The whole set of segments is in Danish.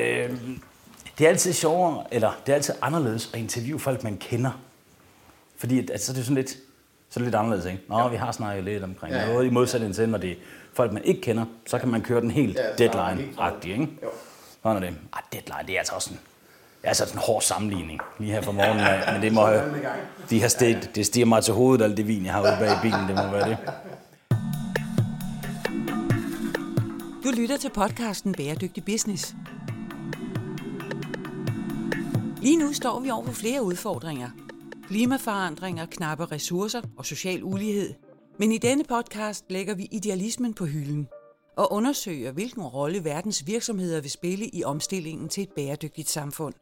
Øh, det er altid sjovere, eller det er altid anderledes at interviewe folk, man kender. Fordi at, altså, det er sådan lidt, så er det lidt anderledes, ikke? Nå, ja. vi har snakket lidt omkring ja, ja. noget, i modsætning til, når det er folk, man ikke kender, så kan man køre den helt ja, deadline-agtig, ikke? Jo. Sådan er det. Ah, deadline, det er altså også en, det er altså en hård sammenligning lige her fra morgenen af, men det må have, de har sted, det stiger mig til hovedet, alt det vin, jeg har ude bag i bilen, det må være det. Du lytter til podcasten Bæredygtig Business. Lige nu står vi over for flere udfordringer. Klimaforandringer, knappe ressourcer og social ulighed. Men i denne podcast lægger vi idealismen på hylden og undersøger, hvilken rolle verdens virksomheder vil spille i omstillingen til et bæredygtigt samfund.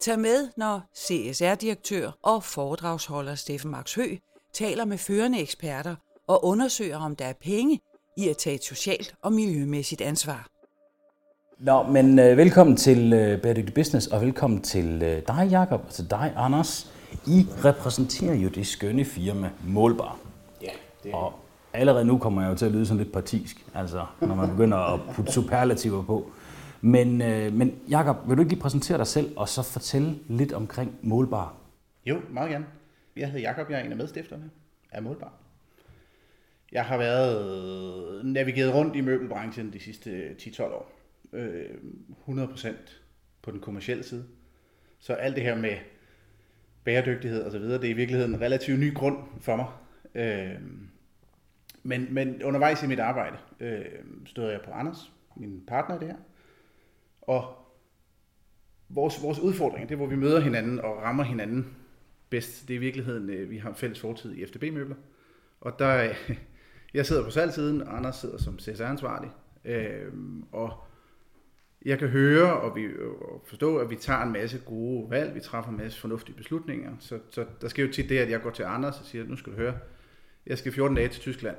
Tag med, når CSR-direktør og foredragsholder Steffen Max Hø taler med førende eksperter og undersøger, om der er penge i at tage et socialt og miljømæssigt ansvar. Nå, men øh, velkommen til øh, Bæredygtig Business, og velkommen til øh, dig, Jakob, og til dig, Anders. I repræsenterer jo det skønne firma Målbar. Ja, det er Og allerede nu kommer jeg jo til at lyde sådan lidt partisk, altså når man begynder at putte superlativer på. Men, øh, men Jakob, vil du ikke lige præsentere dig selv, og så fortælle lidt omkring Målbar? Jo, meget gerne. Jeg hedder Jakob, jeg er en af medstifterne af Målbar. Jeg har været navigeret rundt i møbelbranchen de sidste 10-12 år øh, 100% på den kommercielle side. Så alt det her med bæredygtighed og så videre, det er i virkeligheden en relativt ny grund for mig. Øh, men, men undervejs i mit arbejde øh, stod jeg på Anders, min partner i det her. Og vores, vores udfordring, det er, hvor vi møder hinanden og rammer hinanden bedst. Det er i virkeligheden, øh, vi har fælles fortid i FDB-møbler. Og der, jeg sidder på salgsiden, og Anders sidder som CSR-ansvarlig. Øh, og jeg kan høre og, vi, og forstå, at vi tager en masse gode valg, vi træffer en masse fornuftige beslutninger. Så, så der sker jo tit det, at jeg går til Anders og siger, nu skal du høre, jeg skal 14 dage til Tyskland.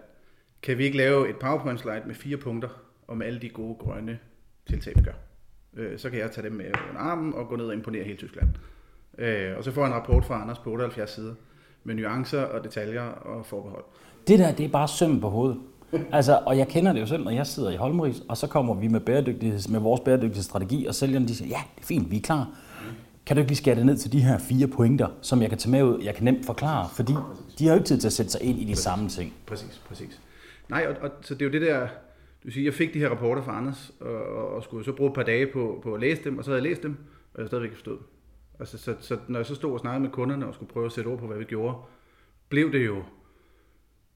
Kan vi ikke lave et PowerPoint-slide med fire punkter om alle de gode grønne tiltag, vi gør? Øh, så kan jeg tage dem med under armen og gå ned og imponere hele Tyskland. Øh, og så får jeg en rapport fra Anders på 78 sider med nuancer og detaljer og forbehold. Det der, det er bare søm på hovedet. Altså, og jeg kender det jo selv, når jeg sidder i Holmris, og så kommer vi med, bæredygtigheds, med vores bæredygtighedsstrategi, og sælgerne de siger, ja, det er fint, vi er klar. Kan du ikke lige skære det ned til de her fire pointer, som jeg kan tage med ud, jeg kan nemt forklare, fordi de har jo ikke tid til at sætte sig ind i de præcis. samme ting. Præcis, præcis. Nej, og, og, så det er jo det der, du siger, jeg fik de her rapporter fra Anders, og, og, skulle så bruge et par dage på, på at læse dem, og så havde jeg læst dem, og jeg stadigvæk ikke forstået. Altså, så, så, når jeg så stod og snakkede med kunderne og skulle prøve at sætte ord på, hvad vi gjorde, blev det jo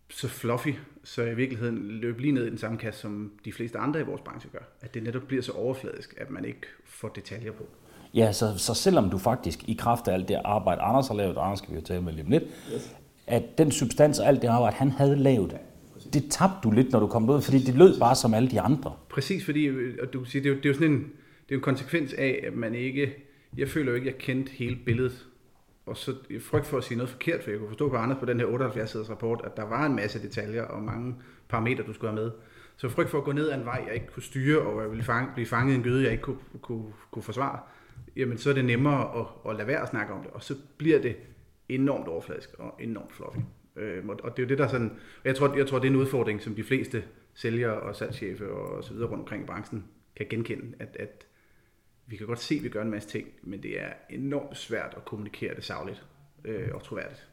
så fluffy, så i virkeligheden løb lige ned i den samme kasse, som de fleste andre i vores branche gør. At det netop bliver så overfladisk, at man ikke får detaljer på. Ja, så, så selvom du faktisk i kraft af alt det arbejde, Anders har lavet, Anders skal vi jo tale med lige om lidt, yes. at den substans og alt det arbejde, han havde lavet, ja, det tabte du lidt, når du kom ud, fordi det lød bare som alle de andre. Præcis, fordi og du siger, det, er jo, det er jo sådan en, det er en konsekvens af, at man ikke, jeg føler jo ikke, at jeg kendte hele billedet og så frygt for at sige noget forkert, for jeg kunne forstå på andre på den her 78-siders rapport, at der var en masse detaljer og mange parametre, du skulle have med. Så frygt for at gå ned ad en vej, jeg ikke kunne styre, og jeg ville fange, blive fanget i en gøde, jeg ikke kunne, kunne, kunne forsvare, jamen så er det nemmere at, at lade være at snakke om det, og så bliver det enormt overfladisk og enormt fluffy. Øh, og det er jo det, der sådan, og jeg tror, jeg tror, det er en udfordring, som de fleste sælgere og salgschefer og så videre rundt omkring i branchen kan genkende, at, at vi kan godt se, at vi gør en masse ting, men det er enormt svært at kommunikere det savligt øh, og troværdigt.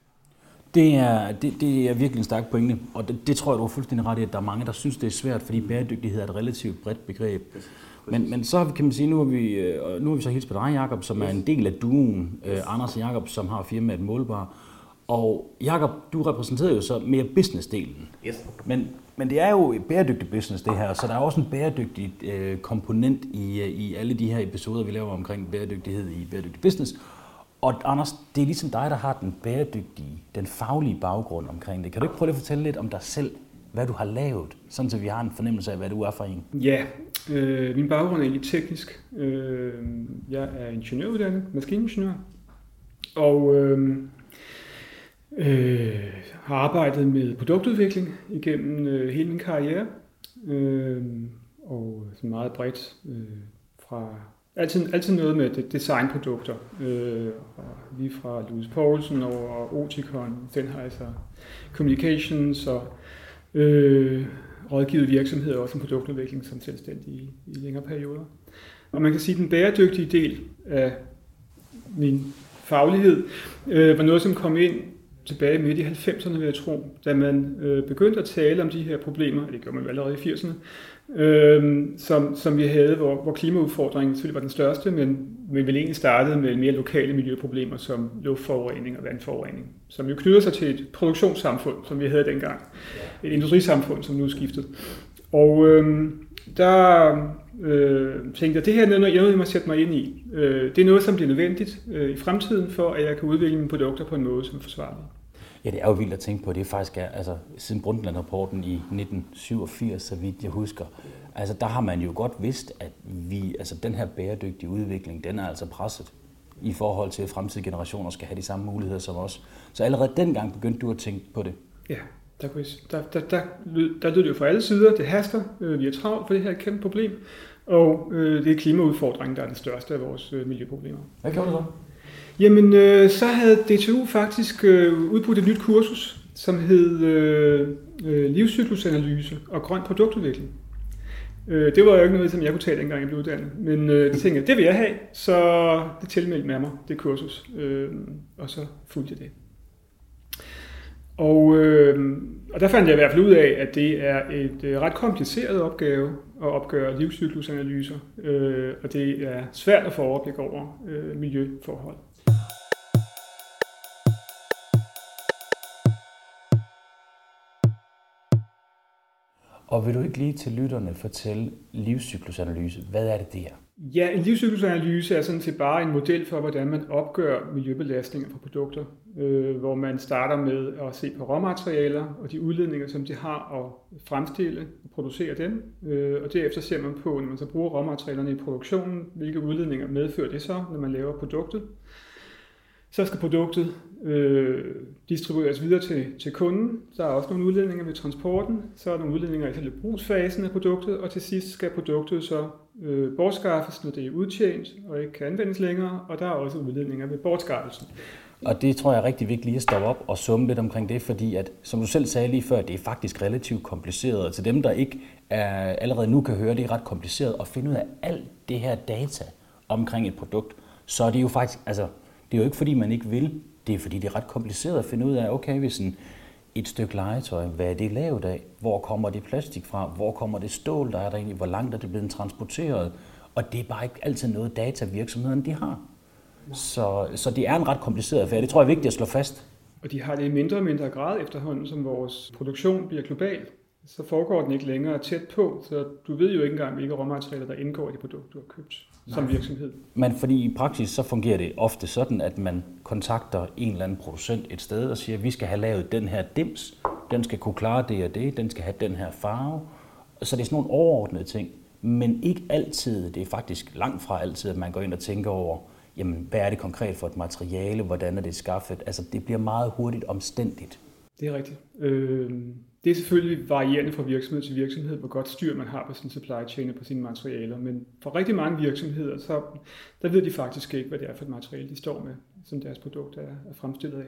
Det er, det, det er virkelig en stærk pointe, og det, det tror jeg, du har fuldstændig ret i, at der er mange, der synes, det er svært, fordi bæredygtighed er et relativt bredt begreb. Men, men så kan man sige, nu har vi, øh, nu har vi så helt på dig, Jacob, som er en del af duen, øh, Anders og Jacob, som har firmaet Målbar. Og Jakob, du repræsenterer jo så mere businessdelen. Yes. Men, men det er jo et bæredygtigt business, det her, så der er også en bæredygtig øh, komponent i, øh, i alle de her episoder, vi laver omkring bæredygtighed i bæredygtig business. Og Anders, det er ligesom dig, der har den bæredygtige, den faglige baggrund omkring det. Kan du ikke prøve at fortælle lidt om dig selv, hvad du har lavet, sådan så vi har en fornemmelse af, hvad du er for en? Ja, øh, min baggrund er egentlig teknisk. Øh, jeg er ingeniøruddannet, maskiningeniør, og øh, Øh, har arbejdet med produktudvikling igennem øh, hele min karriere, øh, og sådan meget bredt øh, fra altid, altid noget med designprodukter, øh, lige fra Louis Poulsen over Oticon, Sennheiser Communications og øh, rådgivet virksomheder også en produktudvikling som selvstændig i, i længere perioder. Og man kan sige, at den bæredygtige del af min faglighed øh, var noget, som kom ind tilbage midt i 90'erne, vil jeg tro, da man øh, begyndte at tale om de her problemer, det gjorde man jo allerede i 80'erne, øh, som, som vi havde, hvor, hvor klimaudfordringen selvfølgelig var den største, men vi vel egentlig startede med mere lokale miljøproblemer som luftforurening og vandforurening, som jo knytter sig til et produktionssamfund, som vi havde dengang. Et industrisamfund, som nu er skiftet. Og øh, der øh, tænkte jeg, det her er noget, jeg må sætte mig ind i. Øh, det er noget, som bliver nødvendigt øh, i fremtiden, for at jeg kan udvikle mine produkter på en måde, som er forsvarlig. Ja, det er jo vildt at tænke på. Det er faktisk, er, altså, siden Brundtland-rapporten i 1987, så vidt jeg husker, altså, der har man jo godt vidst, at vi, altså, den her bæredygtige udvikling, den er altså presset i forhold til, at fremtidige generationer skal have de samme muligheder som os. Så allerede dengang begyndte du at tænke på det. Ja, der, der, der, der, der lød det jo fra alle sider. Det haster. Øh, vi er travlt, for det her er et kæmpe problem. Og øh, det er klimaudfordringen, der er det største af vores øh, miljøproblemer. Hvad gjorde du så? Jamen, øh, så havde DTU faktisk øh, udbudt et nyt kursus, som hed øh, øh, livscyklusanalyse og grøn produktudvikling. Øh, det var jo ikke noget, som jeg kunne tage, dengang jeg blev uddannet. Men øh, det tænkte jeg, det vil jeg have, så det tilmeldte med mig, det kursus. Øh, og så fulgte jeg det. Og, øh, og der fandt jeg i hvert fald ud af, at det er et øh, ret kompliceret opgave at opgøre livscyklusanalyser, øh, og det er svært at få overblik over øh, miljøforhold. Og vil du ikke lige til lytterne fortælle livscyklusanalyse? Hvad er det der? Ja, en livscyklusanalyse er sådan set bare en model for, hvordan man opgør miljøbelastninger fra produkter, øh, hvor man starter med at se på råmaterialer og de udledninger, som de har at fremstille og producere dem. Øh, og derefter ser man på, når man så bruger råmaterialerne i produktionen, hvilke udledninger medfører det så, når man laver produktet. Så skal produktet øh, distribueres videre til, til kunden. Der er også nogle udledninger ved transporten. Så er der nogle udledninger i selve brugsfasen af produktet. Og til sidst skal produktet så øh, bortskaffes, når det er udtjent og ikke kan anvendes længere. Og der er også udledninger ved bortskaffelsen. Og det tror jeg er rigtig vigtigt lige at stoppe op og summe lidt omkring det, fordi at, som du selv sagde lige før, det er faktisk relativt kompliceret. Og til dem, der ikke er, allerede nu kan høre, det er ret kompliceret at finde ud af alt det her data omkring et produkt, så er det jo faktisk, altså det er jo ikke fordi, man ikke vil. Det er fordi, det er ret kompliceret at finde ud af, okay, hvis en, et stykke legetøj, hvad er det lavet af? Hvor kommer det plastik fra? Hvor kommer det stål, der er der egentlig? Hvor langt er det blevet transporteret? Og det er bare ikke altid noget data virksomhederne de har. Så, så det er en ret kompliceret affære. Det tror jeg er vigtigt at slå fast. Og de har det i mindre og mindre grad efterhånden, som vores produktion bliver global. Så foregår den ikke længere tæt på, så du ved jo ikke engang, hvilke råmaterialer, der indgår i det produkt, du har købt som virksomhed. Men fordi i praksis så fungerer det ofte sådan, at man kontakter en eller anden producent et sted og siger, at vi skal have lavet den her dims, den skal kunne klare det og det, den skal have den her farve. Så det er sådan nogle overordnede ting. Men ikke altid, det er faktisk langt fra altid, at man går ind og tænker over, jamen, hvad er det konkret for et materiale, hvordan er det skaffet? Altså, det bliver meget hurtigt omstændigt. Det er rigtigt. Øh, det er selvfølgelig varierende fra virksomhed til virksomhed, hvor godt styr man har på sin supply chain og på sine materialer. Men for rigtig mange virksomheder, så der ved de faktisk ikke, hvad det er for et materiale, de står med, som deres produkt er, er fremstillet af.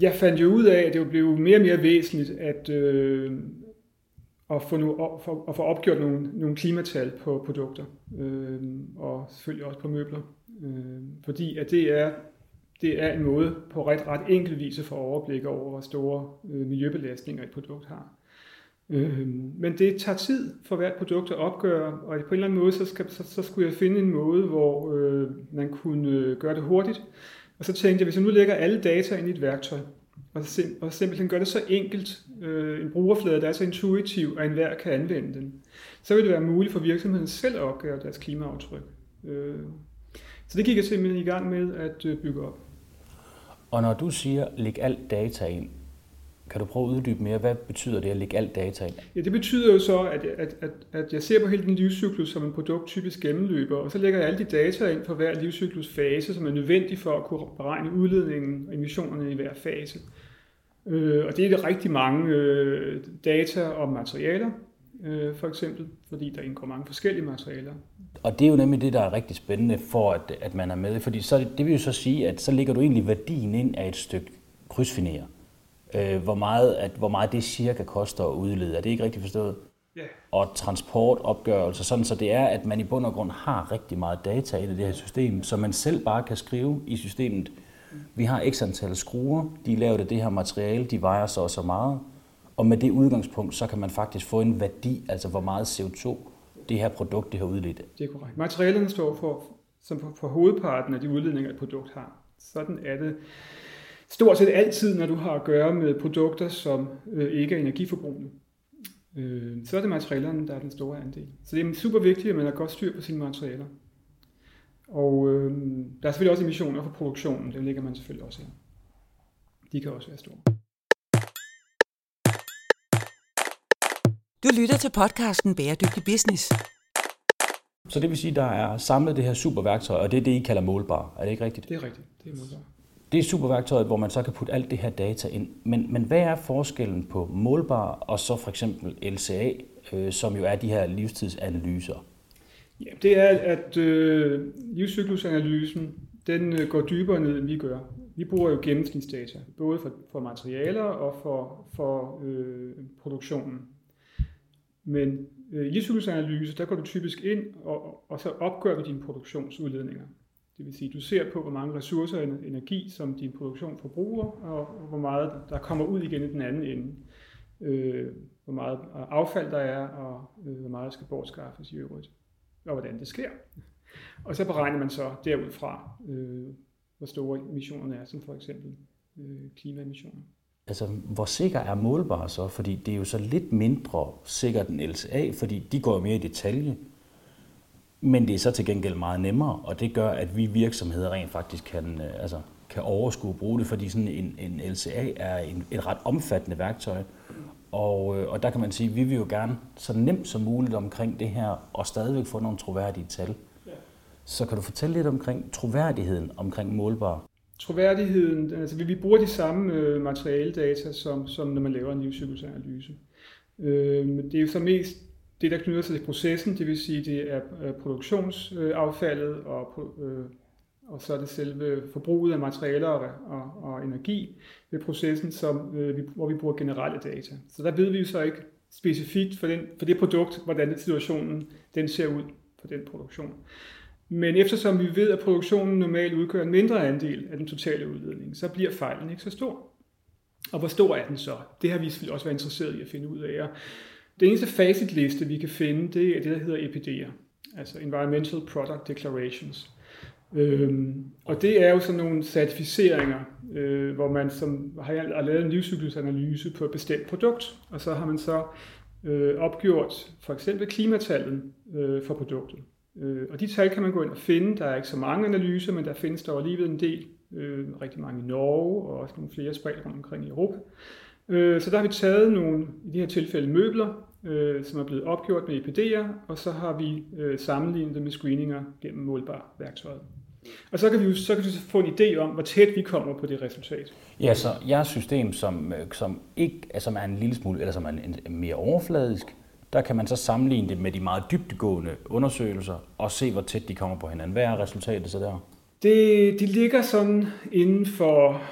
Jeg fandt jo ud af, at det blev mere og mere væsentligt at, øh, at, få, nu, for, at få opgjort nogle, nogle klimatal på produkter, øh, og selvfølgelig også på møbler. Øh, fordi at det er det er en måde på ret, ret enkel vis at få overblik over, hvor store øh, miljøbelastninger et produkt har. Øh, men det tager tid for hvert produkt at opgøre, og på en eller anden måde, så, skal, så, så skulle jeg finde en måde, hvor øh, man kunne øh, gøre det hurtigt. Og så tænkte jeg, hvis jeg nu lægger alle data ind i et værktøj, og, sim, og simpelthen gør det så enkelt, øh, en brugerflade, der er så intuitiv, at enhver kan anvende den, så vil det være muligt for virksomheden selv at opgøre deres klimaaftryk. Øh, så det gik jeg simpelthen i gang med at øh, bygge op. Og når du siger, læg alt data ind, kan du prøve at uddybe mere, hvad betyder det at lægge alt data ind? Ja, det betyder jo så, at, at, at, at jeg ser på hele den livscyklus som en produkt typisk gennemløber, og så lægger jeg alle de data ind på hver livscyklusfase, som er nødvendig for at kunne beregne udledningen og emissionerne i hver fase. Øh, og det er det rigtig mange øh, data om materialer, øh, for eksempel, fordi der indgår mange forskellige materialer. Og det er jo nemlig det, der er rigtig spændende for, at, at man er med. Fordi så, det vil jo så sige, at så ligger du egentlig værdien ind af et stykke krydsfinere. Øh, hvor, meget, at, hvor meget det cirka koster at udlede. Er det ikke rigtigt forstået? yeah. og transportopgørelser, sådan så det er, at man i bund og grund har rigtig meget data i det her system, så man selv bare kan skrive i systemet, vi har x antal skruer, de er lavet af det her materiale, de vejer så og så meget, og med det udgangspunkt, så kan man faktisk få en værdi, altså hvor meget CO2 det her produkt det har udledt. Det er korrekt. Materialerne står for, som for, for hovedparten af de udledninger, et produkt har. Sådan er det stort set altid, når du har at gøre med produkter, som øh, ikke er energiforbrugende. Øh, så er det materialerne, der er den store andel. Så det er super vigtigt, at man har godt styr på sine materialer. Og øh, der er selvfølgelig også emissioner for produktionen, det ligger man selvfølgelig også her. De kan også være store. Du lytter til podcasten Bæredygtig Business. Så det vil sige, at der er samlet det her superværktøj, og det er det, I kalder målbar. Er det ikke rigtigt? Det er rigtigt. Det er målbar. Det er superværktøjet, hvor man så kan putte alt det her data ind. Men, men hvad er forskellen på målbar og så for eksempel LCA, øh, som jo er de her livstidsanalyser? Ja, det er, at øh, livscyklusanalysen, den øh, går dybere ned, end vi gør. Vi bruger jo gennemsnitsdata, både for, for materialer og for, for øh, produktionen. Men øh, i livscyklusanalyse, der går du typisk ind, og, og så opgør du dine produktionsudledninger. Det vil sige, du ser på, hvor mange ressourcer og energi, som din produktion forbruger, og hvor meget der kommer ud igen i den anden ende. Øh, hvor meget affald der er, og øh, hvor meget der skal bortskaffes i øvrigt, og hvordan det sker. Og så beregner man så derudfra, øh, hvor store emissionerne er, som for eksempel øh, klimaemissioner. Altså, hvor sikker er målbar så? Fordi det er jo så lidt mindre sikkert end LCA, fordi de går mere i detalje. Men det er så til gengæld meget nemmere, og det gør, at vi virksomheder rent faktisk kan, øh, altså, kan overskue at bruge det, fordi sådan en, en LCA er en, et ret omfattende værktøj. Og, øh, og der kan man sige, at vi vil jo gerne så nemt som muligt omkring det her, og stadigvæk få nogle troværdige tal. Så kan du fortælle lidt omkring troværdigheden omkring målbar? Troværdigheden, altså vi bruger de samme øh, materialedata, som, som når man laver en livscyklusanalyse. Øh, det er jo så mest det, der knytter sig til processen, det vil sige, det er øh, produktionsaffaldet øh, og, øh, og så er det selve forbruget af materialer og, og, og energi ved processen, som, øh, hvor vi bruger generelle data. Så der ved vi jo så ikke specifikt for, den, for det produkt, hvordan situationen den ser ud for den produktion. Men eftersom vi ved, at produktionen normalt udgør en mindre andel af den totale udledning, så bliver fejlen ikke så stor. Og hvor stor er den så? Det har vi selvfølgelig også været interesseret i at finde ud af. Den eneste facitliste, vi kan finde, det er det, der hedder EPD'er, altså Environmental Product Declarations. Øhm, og det er jo sådan nogle certificeringer, øh, hvor man som har, har lavet en livscyklusanalyse på et bestemt produkt, og så har man så øh, opgjort for eksempel klimatallet øh, for produktet. Øh, og de tal kan man gå ind og finde. Der er ikke så mange analyser, men der findes der alligevel en del. Øh, rigtig mange i Norge, og også nogle flere spredt rundt omkring i Europa. Øh, så der har vi taget nogle, i det her tilfælde møbler, øh, som er blevet opgjort med EPD'er, og så har vi øh, sammenlignet dem med screeninger gennem målbar værktøjet. Og så kan vi jo så kan vi få en idé om, hvor tæt vi kommer på det resultat. Ja, så jeres system, som, øh, som ikke altså, er en lille smule, eller som er en, en mere overfladisk, der kan man så sammenligne det med de meget dybtegående undersøgelser og se, hvor tæt de kommer på hinanden. Hvad er resultatet så der? Det, de ligger sådan inden for...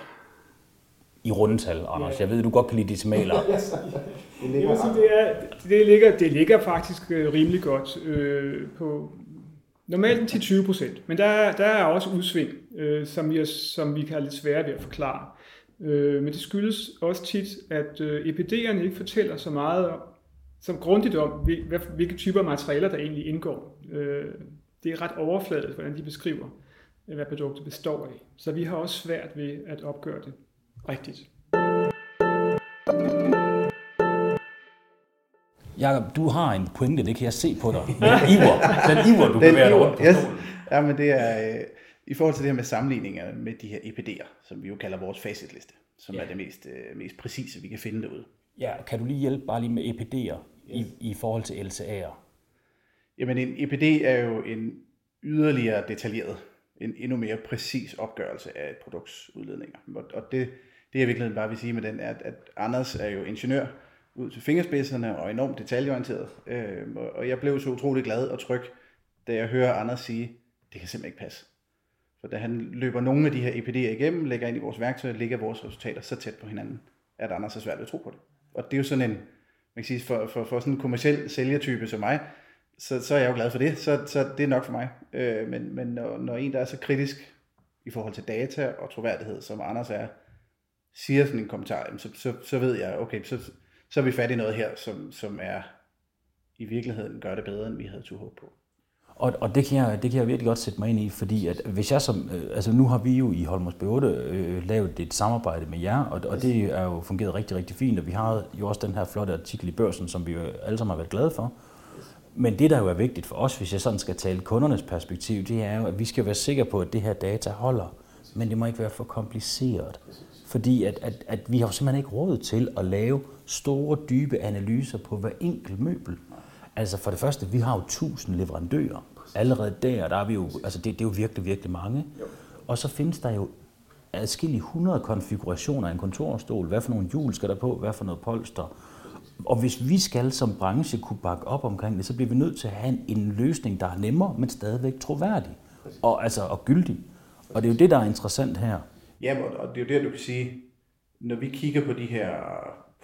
I rundetal, Anders. Ja. Jeg ved, du godt kan lide decimaler. det, ligger, det, er, det, ligger, det ligger faktisk øh, rimelig godt øh, på normalt til 20 procent. Men der, der er også udsving, øh, som, vi er, som vi kan have lidt svære ved at forklare. Øh, men det skyldes også tit, at øh, EPD'erne ikke fortæller så meget som grundigt om, hvilke typer materialer, der egentlig indgår. Øh, det er ret overfladisk, hvordan de beskriver, hvad produktet består af. Så vi har også svært ved at opgøre det rigtigt. Jakob, du har en pointe, det kan jeg se på dig. Den iver, den iver du den bevæger dig rundt på yes. Ja, men det er øh, i forhold til det her med sammenligninger med de her EPD'er, som vi jo kalder vores facitliste, som ja. er det mest, øh, mest præcise, vi kan finde derude. Ja, kan du lige hjælpe bare lige med EPD'er i, i forhold til LCA'er? Jamen en EPD er jo en yderligere detaljeret, en endnu mere præcis opgørelse af et produkts udledninger. Og det, det jeg virkelig bare vil sige med den, er, at Anders er jo ingeniør ud til fingerspidserne og enormt detaljeorienteret. Øh, og jeg blev så utrolig glad og tryg, da jeg hører Anders sige, det kan simpelthen ikke passe. For da han løber nogle af de her EPD'er igennem, lægger ind i vores værktøj, ligger vores resultater så tæt på hinanden, at Anders er svært ved at tro på det. Og det er jo sådan en man kan sige, for, for, for sådan en kommersiel sælgertype som mig, så, så er jeg jo glad for det, så, så det er nok for mig. Øh, men men når, når en, der er så kritisk i forhold til data og troværdighed, som Anders er, siger sådan en kommentar, så, så, så ved jeg, okay, så, så er vi fat i noget her, som, som er i virkeligheden gør det bedre, end vi havde to håb på. Og, og det, kan jeg, det kan jeg virkelig godt sætte mig ind i, fordi at hvis jeg som, øh, altså nu har vi jo i Holmers B8 øh, lavet et samarbejde med jer, og, og det er jo fungeret rigtig, rigtig fint, og vi har jo også den her flotte artikel i børsen, som vi jo alle sammen har været glade for. Men det, der jo er vigtigt for os, hvis jeg sådan skal tale kundernes perspektiv, det er jo, at vi skal være sikre på, at det her data holder, men det må ikke være for kompliceret. Fordi at, at, at vi har simpelthen ikke råd til at lave store, dybe analyser på hver enkelt møbel. Altså for det første, vi har jo 1000 leverandører. Allerede der, der er vi jo, altså det, det er jo virkelig, virkelig mange. Og så findes der jo adskillige 100 konfigurationer af en kontorstol. Hvad for nogle hjul skal der på? Hvad for noget polster? Og hvis vi skal som branche kunne bakke op omkring det, så bliver vi nødt til at have en, en løsning, der er nemmere, men stadigvæk troværdig og, altså, og gyldig. Og det er jo det, der er interessant her. Ja, og det er jo der, du kan sige, når vi kigger på de her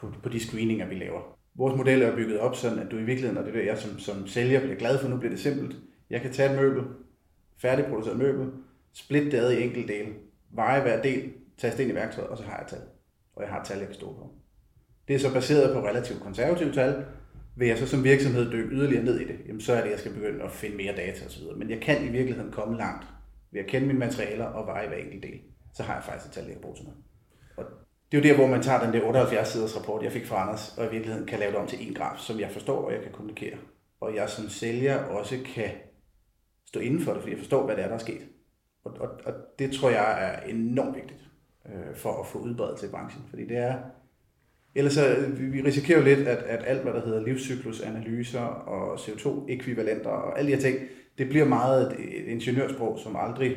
på, på de screeninger, vi laver. Vores model er bygget op sådan, at du i virkeligheden, og det er jeg som, som sælger bliver glad for, nu bliver det simpelt. Jeg kan tage et møbel, færdigproduceret møbel, splitte det ad i enkelte dele, veje hver del, taste ind i værktøjet, og så har jeg tal. Og jeg har et tal, jeg kan stå på. Det er så baseret på relativt konservative tal. Vil jeg så som virksomhed dykke yderligere ned i det, jamen så er det, jeg skal begynde at finde mere data osv. Men jeg kan i virkeligheden komme langt ved at kende mine materialer og veje hver enkelt del. Så har jeg faktisk et tal, jeg kan bruge til noget. Det er jo der, hvor man tager den der 78 siders rapport, jeg fik fra Anders, og i virkeligheden kan lave det om til en graf, som jeg forstår, og jeg kan kommunikere. Og jeg som sælger også kan stå inden for det, fordi jeg forstår, hvad det er, der er sket. Og, og, og det tror jeg er enormt vigtigt øh, for at få udbredelse i branchen, fordi det er Ellers så, øh, vi risikerer jo lidt, at, at alt, hvad der hedder livscyklusanalyser og CO2-ekvivalenter og alle de her ting, det bliver meget et ingeniørsprog, som aldrig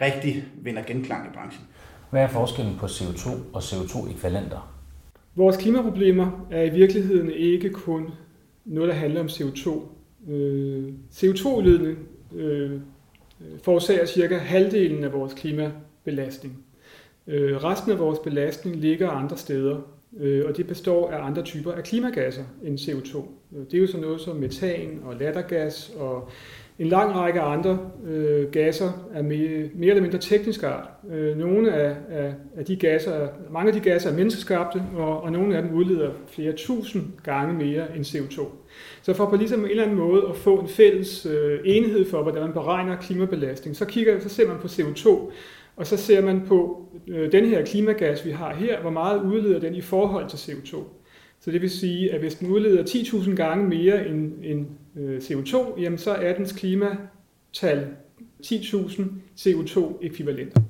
rigtig vinder genklang i branchen. Hvad er forskellen på CO2 og CO2-ekvivalenter? Vores klimaproblemer er i virkeligheden ikke kun noget, der handler om CO2. Øh, CO2-udledning øh, forårsager cirka halvdelen af vores klimabelastning. Øh, resten af vores belastning ligger andre steder, øh, og det består af andre typer af klimagasser end CO2. Øh, det er jo sådan noget som metan og lattergas og en lang række andre øh, gasser er mere, mere eller mindre teknisk art. Øh, nogle af, af, af de gasser, mange af de gasser er menneskeskabte, og, og nogle af dem udleder flere tusind gange mere end CO2. Så for på ligesom en eller anden måde at få en fælles øh, enhed for, hvordan man beregner klimabelastning, så, kigger, så ser man på CO2, og så ser man på øh, den her klimagas, vi har her, hvor meget udleder den i forhold til CO2. Så det vil sige, at hvis den udleder 10.000 gange mere end, end øh, CO2, jamen så er dens klimatal 10.000 CO2-ekvivalenter.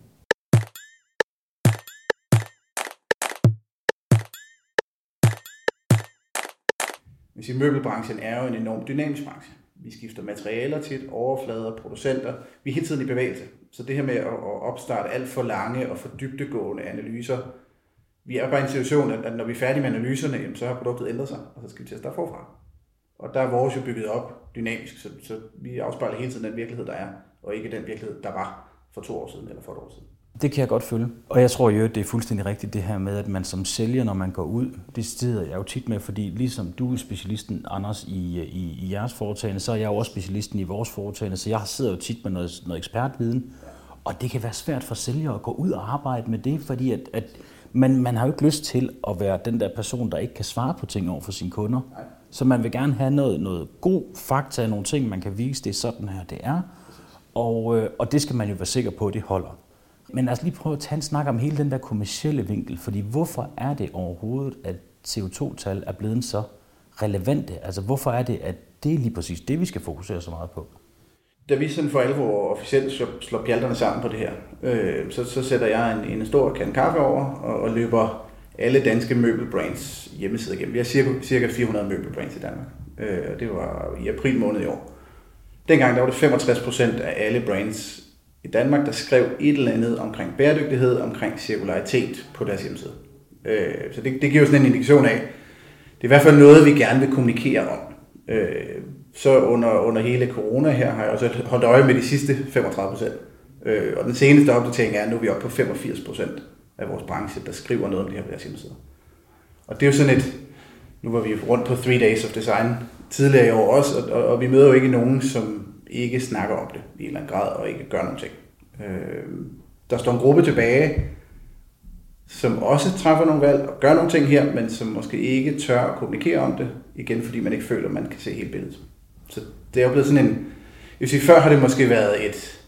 Hvis i møbelbranchen er jo en enorm dynamisk branche. Vi skifter materialer til overflader, producenter. Vi er hele tiden i bevægelse. Så det her med at opstarte alt for lange og for dybdegående analyser, vi er bare i en situation, at når vi er færdige med analyserne, jamen, så har produktet ændret sig, og så skal vi til at starte forfra. Og der er vores jo bygget op dynamisk, så, så vi afspejler hele tiden den virkelighed, der er, og ikke den virkelighed, der var for to år siden eller for et år siden. Det kan jeg godt følge. Og jeg tror jo, det er fuldstændig rigtigt det her med, at man som sælger, når man går ud, det sidder jeg jo tit med, fordi ligesom du er specialisten, Anders, i, i, i jeres foretagende, så er jeg jo også specialisten i vores foretagende, så jeg sidder jo tit med noget, noget ekspertviden. Og det kan være svært for sælgere at gå ud og arbejde med det, fordi at, at man, man har jo ikke lyst til at være den der person, der ikke kan svare på ting over for sine kunder. Så man vil gerne have noget, noget god fakta, nogle ting, man kan vise, det er sådan her, det er. Og, øh, og det skal man jo være sikker på, at det holder. Men lad os lige prøve at tage en snak om hele den der kommercielle vinkel, fordi hvorfor er det overhovedet, at CO2-tal er blevet så relevante? Altså hvorfor er det, at det er lige præcis det, vi skal fokusere så meget på? Da vi sådan for alvor officielt slår pjalterne sammen på det her, øh, så, så sætter jeg en, en stor kan kaffe over og, og løber alle danske møbelbrands hjemmesider igennem. Vi har cirka, cirka 400 møbelbrands i Danmark. Øh, det var i april måned i år. Dengang der var det 65% af alle brands i Danmark, der skrev et eller andet omkring bæredygtighed, omkring cirkularitet på deres hjemmeside. Øh, så det, det giver jo sådan en indikation af, det er i hvert fald noget, vi gerne vil kommunikere om. Øh, så under, under hele corona her har jeg også holdt øje med de sidste 35 procent. Øh, og den seneste opdatering er, at nu er vi oppe på 85 procent af vores branche, der skriver noget om det her på deres hjemmesider. Og det er jo sådan et, nu var vi rundt på Three Days of Design tidligere i år også, og, og, og vi møder jo ikke nogen, som ikke snakker om det i en eller anden grad, og ikke gør nogen ting. Øh, der står en gruppe tilbage, som også træffer nogle valg og gør nogle ting her, men som måske ikke tør at kommunikere om det, igen fordi man ikke føler, at man kan se hele billedet. Så det er jo blevet sådan en, jeg vil sige, før har det måske været et,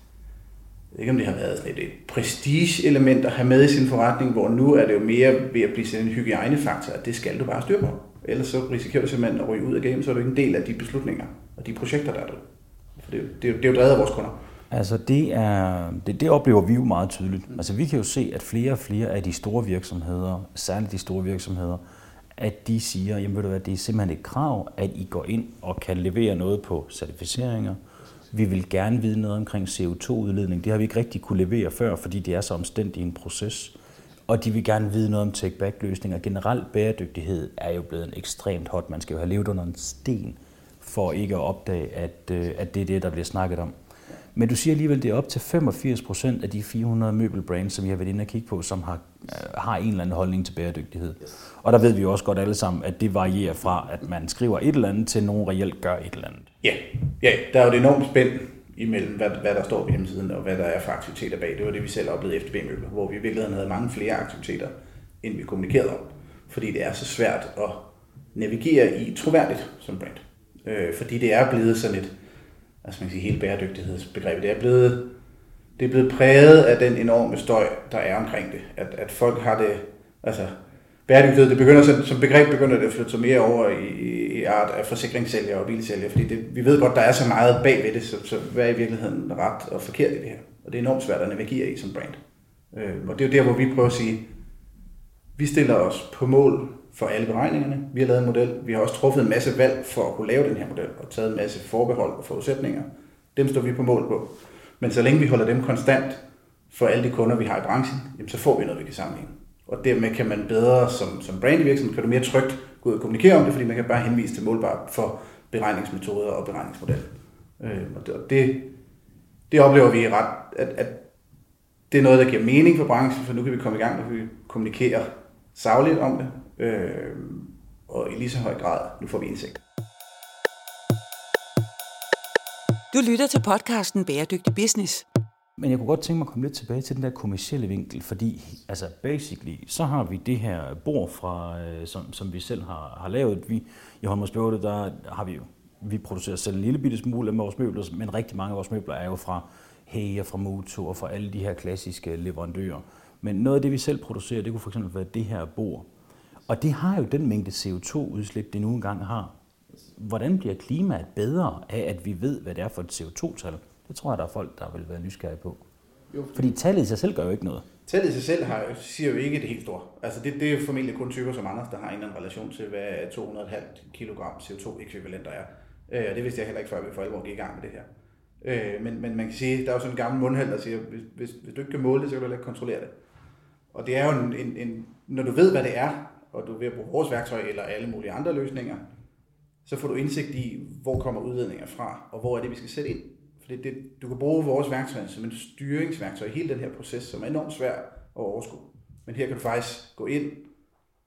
ved ikke om det har været sådan et, et prestige-element at have med i sin forretning, hvor nu er det jo mere ved at blive sådan en hygiejnefaktor, at det skal du bare styre på. Ellers så risikerer du simpelthen at ryge ud af gamet, så er du ikke en del af de beslutninger og de projekter, der er der. For det, det, det er jo drevet af vores kunder. Altså det, er, det, det oplever vi jo meget tydeligt. Altså vi kan jo se, at flere og flere af de store virksomheder, særligt de store virksomheder, at de siger, jamen ved du hvad, det er simpelthen et krav, at I går ind og kan levere noget på certificeringer. Vi vil gerne vide noget omkring CO2-udledning. Det har vi ikke rigtig kunne levere før, fordi det er så omstændigt en proces. Og de vil gerne vide noget om take-back-løsninger. Generelt bæredygtighed er jo blevet en ekstremt hot. Man skal jo have levet under en sten for ikke at opdage, at, øh, at det er det, der bliver snakket om. Men du siger alligevel, at det er op til 85 procent af de 400 møbelbrands, som vi har været inde og kigge på, som har, øh, har en eller anden holdning til bæredygtighed. Og der ved vi jo også godt alle sammen, at det varierer fra, at man skriver et eller andet, til nogen reelt gør et eller andet. Ja, ja der er jo et enormt spænd imellem, hvad, hvad der står på hjemmesiden, og hvad der er for aktiviteter bag. Det var det, vi selv oplevede FDB Møbler, hvor vi i virkeligheden havde mange flere aktiviteter, end vi kommunikerede om. Fordi det er så svært at navigere i troværdigt som brand. Øh, fordi det er blevet sådan et, altså man kan sige, hele bæredygtighedsbegrebet, det er blevet, det er blevet præget af den enorme støj, der er omkring det. At, at folk har det, altså bæredygtighed, det begynder som, som begreb begynder det at flytte sig mere over i, i art af forsikringssælgere og bilsælgere, fordi det, vi ved godt, der er så meget bag ved det, så, så hvad er i virkeligheden ret og forkert i det her? Og det er enormt svært at navigere i som brand. Øh, og det er jo der, hvor vi prøver at sige, vi stiller os på mål for alle beregningerne. Vi har lavet en model. Vi har også truffet en masse valg for at kunne lave den her model, og taget en masse forbehold og forudsætninger. Dem står vi på mål på. Men så længe vi holder dem konstant for alle de kunder, vi har i branchen, jamen, så får vi noget, vi kan sammenligne. Og dermed kan man bedre som, som brand i virksomheden, kan du mere trygt gå ud og kommunikere om det, fordi man kan bare henvise til målbar for beregningsmetoder og beregningsmodel. Øh, og det, og det, det oplever vi ret, at, at det er noget, der giver mening for branchen, for nu kan vi komme i gang, og vi kommunikere savligt om det, øh, og i lige så høj grad, nu får vi indsigt. Du lytter til podcasten Bæredygtig Business. Men jeg kunne godt tænke mig at komme lidt tilbage til den der kommercielle vinkel, fordi altså basically, så har vi det her bord, fra, øh, som, som vi selv har, har lavet. Vi, I Holmers Bjørte, der har vi jo, vi producerer selv en lille bitte smule af vores møbler, men rigtig mange af vores møbler er jo fra og fra Moto og fra alle de her klassiske leverandører. Men noget af det, vi selv producerer, det kunne for eksempel være det her bord. Og det har jo den mængde CO2-udslip, det nu engang har. Hvordan bliver klimaet bedre af, at vi ved, hvad det er for et CO2-tal? Det tror jeg, der er folk, der vil være nysgerrige på. Jo. Fordi tallet i sig selv gør jo ikke noget. Tallet i sig selv har, siger jo ikke det helt store. Altså det, det er formentlig kun typer som Anders, der har en eller anden relation til, hvad 200,5 kg CO2-ekvivalenter er. Øh, og det vidste jeg heller ikke, før vi for alvor gik i gang med det her. Øh, men, men man kan sige, der er jo sådan en gammel mundheld, der siger, hvis, hvis, hvis du ikke kan måle det, så kan du heller ikke kontrollere det. Og det er jo en, en, en, når du ved, hvad det er, og du er ved at bruge vores værktøj eller alle mulige andre løsninger, så får du indsigt i, hvor kommer udledninger fra, og hvor er det, vi skal sætte ind. For det, det, du kan bruge vores værktøj som en styringsværktøj i hele den her proces, som er enormt svær at overskue. Men her kan du faktisk gå ind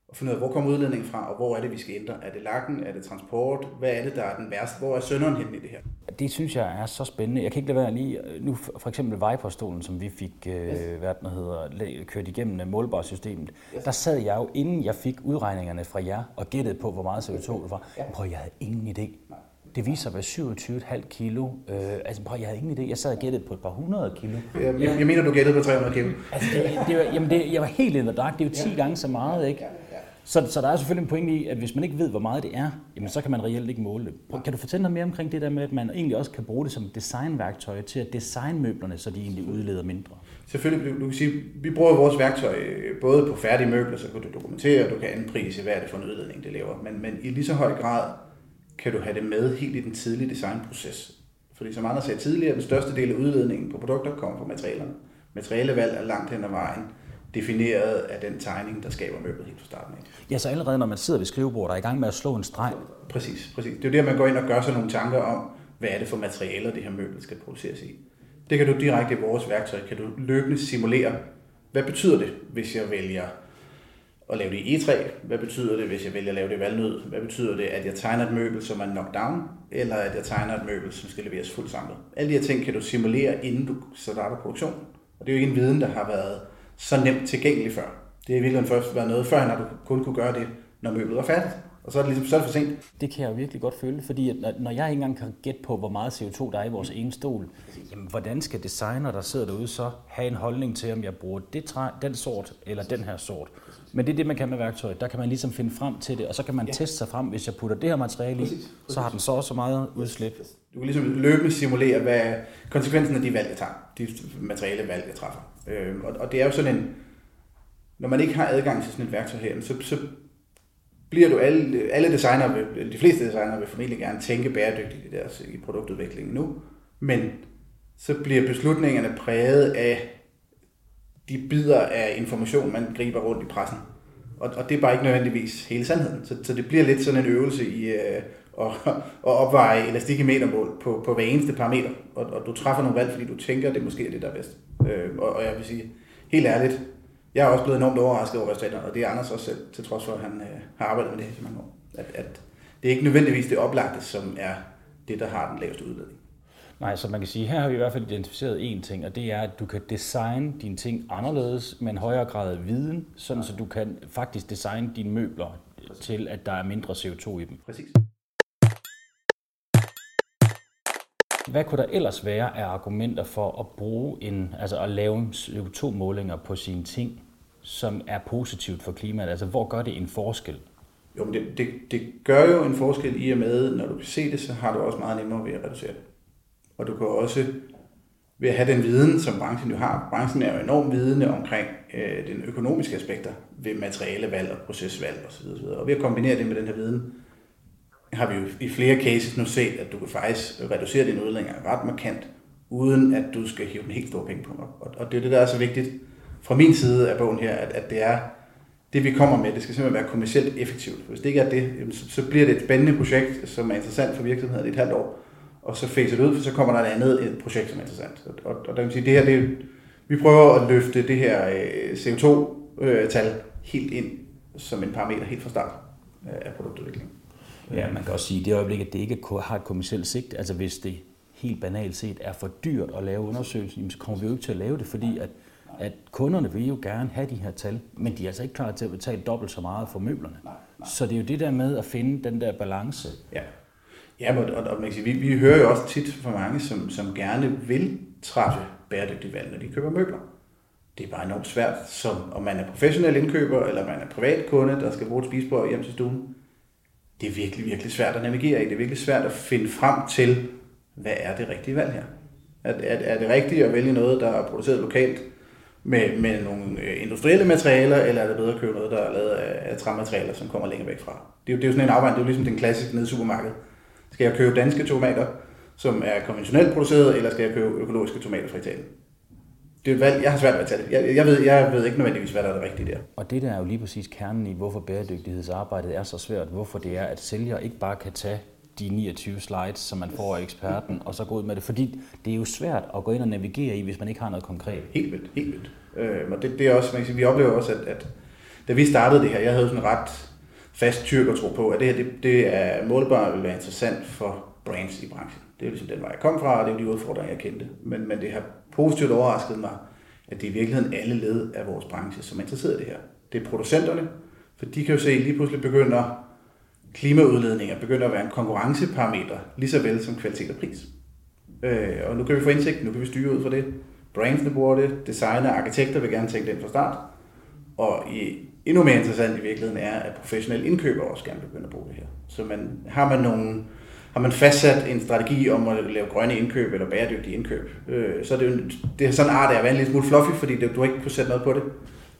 og finde ud af, hvor kommer udledningen fra, og hvor er det, vi skal ændre. Er det lakken? Er det transport? Hvad er det, der er den værste? Hvor er sønderen henne i det her? Det synes jeg er så spændende. Jeg kan ikke lade være lige, nu for eksempel Viper-stolen, som vi fik øh, yes. hvad den hedder, kørt igennem målbarsystemet. Yes. Der sad jeg jo, inden jeg fik udregningerne fra jer, og gættede på, hvor meget CO2 det var. Ja. Prøv, jeg havde ingen idé. Nej. Det viser sig at være 27,5 kilo. Øh, altså, prøv, jeg havde ingen idé. Jeg sad og gættede på et par hundrede kilo. Jeg, jeg, jeg mener, du gættede på 300 kilo. Altså, det, det var, jamen det, jeg var helt in the dark. Det er jo 10 gange så meget, ikke? Så, så der er selvfølgelig en pointe i, at hvis man ikke ved, hvor meget det er, jamen, så kan man reelt ikke måle det. Kan du fortælle noget mere omkring det der med, at man egentlig også kan bruge det som designværktøj til at designe møblerne, så de egentlig udleder mindre? Selvfølgelig, du, du kan sige, vi bruger vores værktøj øh, både på færdige møbler, så kan du dokumentere, og du kan anprise, hvad er det for en udledning, det laver. Men, men i lige så høj grad kan du have det med helt i den tidlige designproces. Fordi som andre sagde tidligere, den største del af udledningen på produkter kommer fra materialerne. Materialevalg er langt hen ad vejen defineret af den tegning, der skaber møblet helt fra starten af. Ja, så allerede når man sidder ved skrivebordet og er i gang med at slå en streg. Præcis, præcis. Det er jo der, man går ind og gør sig nogle tanker om, hvad er det for materialer, det her møbel skal produceres i. Det kan du direkte i vores værktøj, kan du løbende simulere, hvad betyder det, hvis jeg vælger at lave det i E3? Hvad betyder det, hvis jeg vælger at lave det i valnød? Hvad betyder det, at jeg tegner et møbel, som er knockdown? Eller at jeg tegner et møbel, som skal leveres fuldt samlet? Alle de her ting kan du simulere, inden du starter produktion. Og det er jo ikke en viden, der har været så nemt tilgængelig før. Det er i virkeligheden først været noget, før når du kun kunne gøre det, når møblet var færdigt. Og så er det ligesom så er det for sent. Det kan jeg jo virkelig godt føle, fordi at når- når jeg ikke engang kan gætte på, hvor meget CO2 der er i vores ene stol, jamen hvordan skal designer, der sidder derude, så have en holdning til, om jeg bruger det træ, den sort eller den her sort. Men det er det, man kan med værktøj. Der kan man ligesom finde frem til det, og så kan man teste sig frem, hvis jeg putter det her materiale i, så har den så og så meget udslip. Du kan ligesom løbende simulere, hvad konsekvensen af de valg, jeg tager. De materielle valg, jeg træffer. Øh, og, og det er jo sådan en... Når man ikke har adgang til sådan et værktøj her, så, så bliver du alle, alle designer, vil, de fleste designer vil formentlig gerne tænke bæredygtigt i deres i produktudviklingen nu, men så bliver beslutningerne præget af de bider af information, man griber rundt i pressen. Og, og det er bare ikke nødvendigvis hele sandheden. Så, så det bliver lidt sådan en øvelse i øh, at, at opveje elastik i metermål på, på hver eneste parameter. Og, og du træffer nogle valg, fordi du tænker, at det måske er det, der er bedst. Øh, og, og jeg vil sige, helt ærligt, jeg er også blevet enormt overrasket over resultaterne, og det er Anders også selv, til trods for, at han øh, har arbejdet med det her så mange år. At, at det er ikke nødvendigvis det oplagte, som er det, der har den laveste udledning. Nej, så man kan sige, her har vi i hvert fald identificeret én ting, og det er, at du kan designe dine ting anderledes med en højere grad af viden, sådan så du kan faktisk designe dine møbler til, at der er mindre CO2 i dem. Præcis. Hvad kunne der ellers være af argumenter for at bruge en, altså at lave CO2-målinger på sine ting, som er positivt for klimaet? Altså, hvor gør det en forskel? Jo, men det, det, det gør jo en forskel i og med, når du kan se det, så har du også meget nemmere ved at reducere det. Og du kan også ved at have den viden, som branchen jo har. Branchen er jo enormt vidende omkring øh, den økonomiske aspekter ved materialevalg og procesvalg osv. osv. Og ved at kombinere det med den her viden, har vi jo i flere cases nu set, at du kan faktisk reducere dine udledninger ret markant, uden at du skal hive en helt stor penge på. Og, og det er det, der er så vigtigt fra min side af bogen her, at, at det er det, vi kommer med, det skal simpelthen være kommercielt effektivt. Hvis det ikke er det, så bliver det et spændende projekt, som er interessant for virksomheden i et halvt år, og så faser det ud, for så kommer der et andet et projekt, som er interessant. Og, og, og der kan man sige, det her, det, vi prøver at løfte det her øh, CO2-tal helt ind som en parameter helt fra start øh, af produktudviklingen. Ja, man kan også sige, at det øjeblik, at det ikke har et kommersielt sigt, altså hvis det helt banalt set er for dyrt at lave undersøgelsen, så kommer vi jo ikke til at lave det, fordi at, at kunderne vil jo gerne have de her tal, men de er altså ikke klar til at betale dobbelt så meget for møblerne. Så det er jo det der med at finde den der balance. Ja, ja og, og, og man kan sige, vi, vi hører jo også tit fra mange, som, som gerne vil træffe bæredygtige valg, når de køber møbler. Det er bare enormt svært, som om man er professionel indkøber, eller man er privat kunde, der skal bruge et spisebord hjem til stuen. Det er virkelig, virkelig svært at navigere i. Det er virkelig svært at finde frem til, hvad er det rigtige valg her? Er, er, er det rigtigt at vælge noget, der er produceret lokalt med, med nogle øh, industrielle materialer, eller er det bedre at købe noget, der er lavet af, af træmaterialer, som kommer længere væk fra? Det er, jo, det er jo sådan en afvejning, det er jo ligesom den klassiske nede i supermarkedet. Skal jeg købe danske tomater, som er konventionelt produceret, eller skal jeg købe økologiske tomater fra Italien? Det er et valg, jeg har svært ved at tage det. Jeg, jeg, ved, jeg ved ikke nødvendigvis, hvad der er det rigtige der. Og det der er jo lige præcis kernen i, hvorfor bæredygtighedsarbejdet er så svært, hvorfor det er, at sælger ikke bare kan tage de 29 slides, som man får af eksperten, og så gå ud med det. Fordi det er jo svært at gå ind og navigere i, hvis man ikke har noget konkret. Helt vildt, helt vildt. Øh, og det, det er også, man kan sige, vi oplever også, at, at da vi startede det her, jeg havde sådan ret fast tyrk tro på, at det her, det, det er målbart og vil være interessant for brands i branchen. Det er jo ligesom den vej, jeg kom fra, og det er de udfordringer, jeg kendte. Men, men det har positivt overrasket mig, at det er i virkeligheden alle led af vores branche, som er interesseret i det her. Det er producenterne, for de kan jo se, at lige pludselig begynder klimaudledninger begynder at være en konkurrenceparameter, lige så vel som kvalitet og pris. Øh, og nu kan vi få indsigt, nu kan vi styre ud fra det. Brandsene bruger det, designer og arkitekter vil gerne tænke det ind fra start. Og i, endnu mere interessant i virkeligheden er, at professionelle indkøbere også gerne begynde at bruge det her. Så man, har man nogle, har man fastsat en strategi om at lave grønne indkøb eller bæredygtige indkøb, øh, så er det jo det er sådan en art af at være en lille smule fluffy, fordi det, du har ikke kunne sætte noget på det.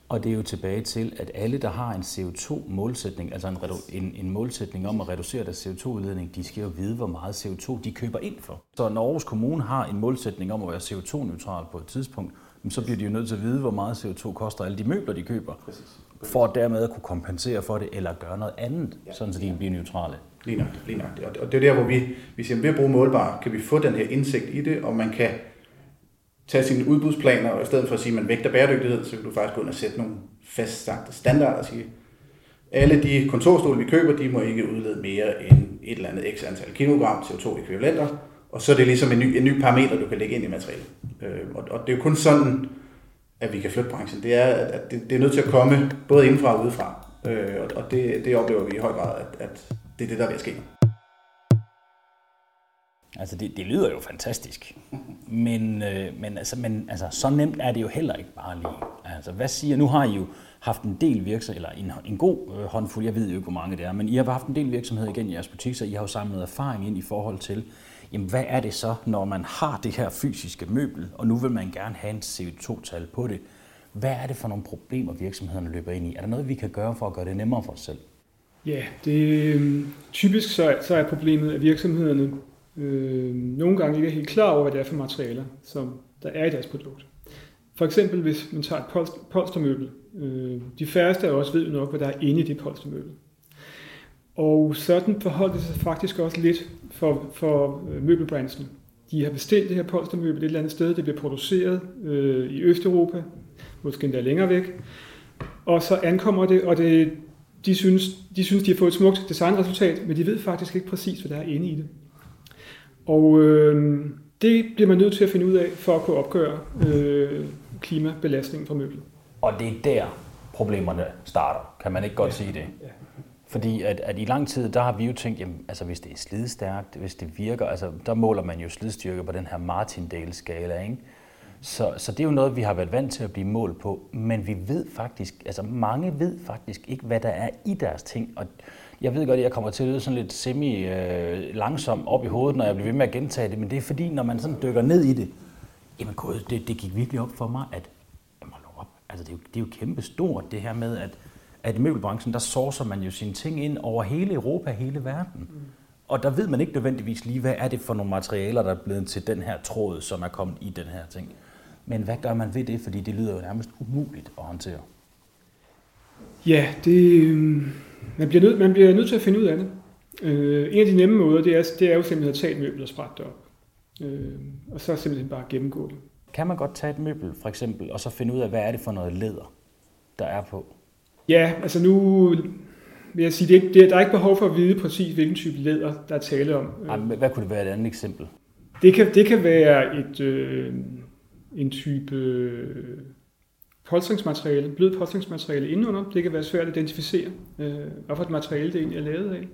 Og det er jo tilbage til, at alle, der har en CO2-målsætning, altså en, en, en målsætning om at reducere deres CO2-udledning, de skal jo vide, hvor meget CO2 de køber ind for. Så når Aarhus Kommune har en målsætning om at være CO2-neutral på et tidspunkt, så bliver de jo nødt til at vide, hvor meget CO2 koster alle de møbler, de køber, for dermed at kunne kompensere for det, eller gøre noget andet, sådan så de bliver neutrale. Lige nok, lige nok. Og- Og det er der, hvor vi, vi siger, at ved at bruge målbar, kan vi få den her indsigt i det, og man kan tage sine udbudsplaner, og i stedet for at sige, at man vægter bæredygtighed, så kan du faktisk gå ind og sætte nogle fastsagte standarder og sige, alle de kontorstole, vi køber, de må ikke udlede mere end et eller andet x antal kilogram CO2-ekvivalenter, og så er det ligesom en ny, en ny parameter, du kan lægge ind i materialet. Øh, og, og det er jo kun sådan, at vi kan flytte branchen. Det er, at det, det er nødt til at komme både indenfra og udefra. Øh, og og det, det oplever vi i høj grad, at, at det er det, der er ved at ske. Altså, det, det lyder jo fantastisk. Men, øh, men, altså, men altså, så nemt er det jo heller ikke bare lige. Altså, hvad siger, nu har I jo haft en del virksomheder, eller en, en god øh, håndfuld, jeg ved jo ikke, hvor mange det er, men I har haft en del virksomheder igen i jeres butik, så I har jo samlet erfaring ind i forhold til, jamen hvad er det så, når man har det her fysiske møbel, og nu vil man gerne have en CO2-tal på det. Hvad er det for nogle problemer, virksomhederne løber ind i? Er der noget, vi kan gøre for at gøre det nemmere for os selv? Ja, det, øhm, typisk så, så er problemet, at virksomhederne øh, nogle gange ikke er helt klar over, hvad det er for materialer, som der er i deres produkt. For eksempel hvis man tager et polstermøbel. Øh, de færreste af os ved jo nok, hvad der er inde i det polstermøbel. Og sådan forholder det sig faktisk også lidt for, for øh, møbelbranchen. De har bestilt det her polstermøbel et eller andet sted. Det bliver produceret øh, i Østeuropa, måske endda længere væk. Og så ankommer det, og det, de, synes, de synes, de har fået et smukt designresultat, men de ved faktisk ikke præcis, hvad der er inde i det. Og øh, det bliver man nødt til at finde ud af, for at kunne opgøre øh, klimabelastningen fra møblet. Og det er der, problemerne starter. Kan man ikke godt ja. sige det? Ja. Fordi at, at i lang tid, der har vi jo tænkt, jamen, altså hvis det er slidstærkt, hvis det virker, altså der måler man jo slidstyrke på den her Martindale-skala, ikke? Så, så det er jo noget, vi har været vant til at blive målt på, men vi ved faktisk, altså mange ved faktisk ikke, hvad der er i deres ting, og jeg ved godt, at jeg kommer til at lyde sådan lidt semi-langsom øh, op i hovedet, når jeg bliver ved med at gentage det, men det er fordi, når man sådan dykker ned i det, jamen gud, det, det gik virkelig op for mig, at jamen, op, altså, det, er jo, det er jo kæmpe stort, det her med, at, at i møbelbranchen, der sourcer man jo sine ting ind over hele Europa, hele verden. Mm. Og der ved man ikke nødvendigvis lige, hvad er det for nogle materialer, der er blevet til den her tråd, som er kommet i den her ting. Men hvad gør man ved det, fordi det lyder jo nærmest umuligt at håndtere? Ja, det, øhm, man bliver, nødt, man bliver nødt til at finde ud af det. Øh, en af de nemme måder, det er, det er jo simpelthen at tage et møbel og sprætte det op. Øh, og så simpelthen bare gennemgå det. Kan man godt tage et møbel, for eksempel, og så finde ud af, hvad er det for noget læder, der er på? Ja, altså nu vil jeg sige, det, det, der er ikke behov for at vide præcis, hvilken type læder, der er tale om. Ej, hvad kunne det være et andet eksempel? Det kan, det kan være et, øh, en type polstringsmateriale, blød polstringsmateriale indenunder. Det kan være svært at identificere, øh, hvad for et materiale det egentlig er lavet af.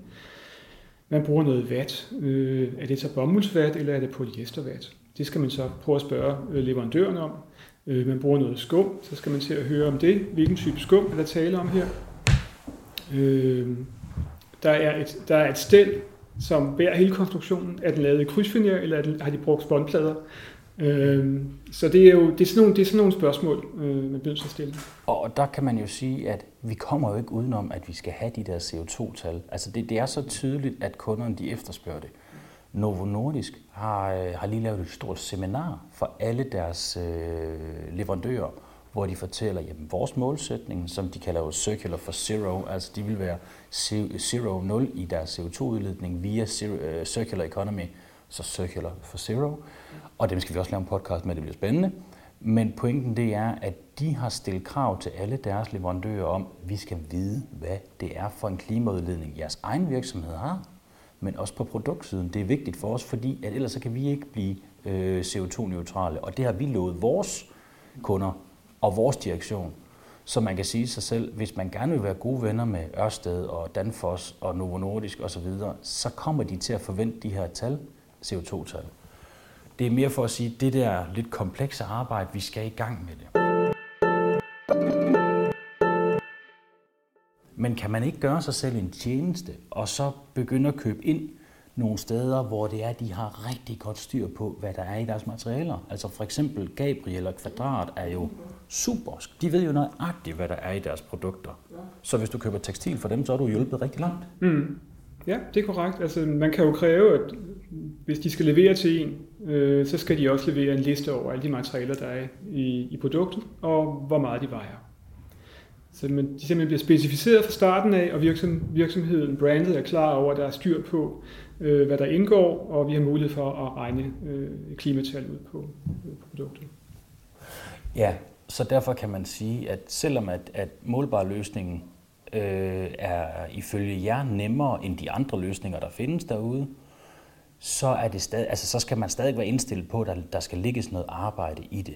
Man bruger noget vat. Øh, er det så bomuldsvat, eller er det polyestervat? Det skal man så prøve at spørge øh, leverandøren om. Øh, man bruger noget skum, så skal man til at høre om det. Hvilken type skum er der tale om her? Øh, der, er et, der er et stel, som bærer hele konstruktionen. Er den lavet i krydsfiner, eller den, har de brugt spåndplader? Øh, så det er jo det er sådan nogle, det er sådan nogle spørgsmål, øh, man bliver sig at stille. Og der kan man jo sige, at vi kommer jo ikke udenom, at vi skal have de der CO2-tal. Altså det, det er så tydeligt, at kunderne de efterspørger det. Novo Nordisk har, øh, har lige lavet et stort seminar for alle deres øh, leverandører, hvor de fortæller, at vores målsætning, som de kalder jo Circular for Zero, altså de vil være Zero 0 i deres CO2-udledning via zero, øh, Circular Economy, så Circular for Zero. Og dem skal vi også lave en podcast med, det bliver spændende. Men pointen det er, at de har stillet krav til alle deres leverandører om, at vi skal vide, hvad det er for en klimaudledning, jeres egen virksomhed har, men også på produktsiden. Det er vigtigt for os, fordi at ellers så kan vi ikke blive øh, CO2-neutrale. Og det har vi lovet vores kunder og vores direktion. Så man kan sige sig selv, hvis man gerne vil være gode venner med Ørsted og Danfoss og Novo Nordisk osv., så kommer de til at forvente de her tal, CO2-tal. Det er mere for at sige, at det der lidt komplekse arbejde, vi skal i gang med det. Men kan man ikke gøre sig selv en tjeneste, og så begynde at købe ind nogle steder, hvor det er, at de har rigtig godt styr på, hvad der er i deres materialer. Altså for eksempel Gabriel og Kvadrat er jo super. De ved jo nøjagtigt, hvad der er i deres produkter. Så hvis du køber tekstil for dem, så er du hjulpet rigtig langt. Mm. Ja, det er korrekt. Altså, man kan jo kræve, at hvis de skal levere til en, øh, så skal de også levere en liste over alle de materialer, der er i, i produktet, og hvor meget de vejer. Så man, de simpelthen bliver specificeret fra starten af, og virksom, virksomheden, brandet er klar over, at der er styr på, øh, hvad der indgår, og vi har mulighed for at regne øh, klimatal ud på, øh, på produktet. Ja, så derfor kan man sige, at selvom at, at målbar løsningen øh, er ifølge jer nemmere end de andre løsninger, der findes derude, så, er det stadig, altså, så skal man stadig være indstillet på, at der, der skal ligges noget arbejde i det.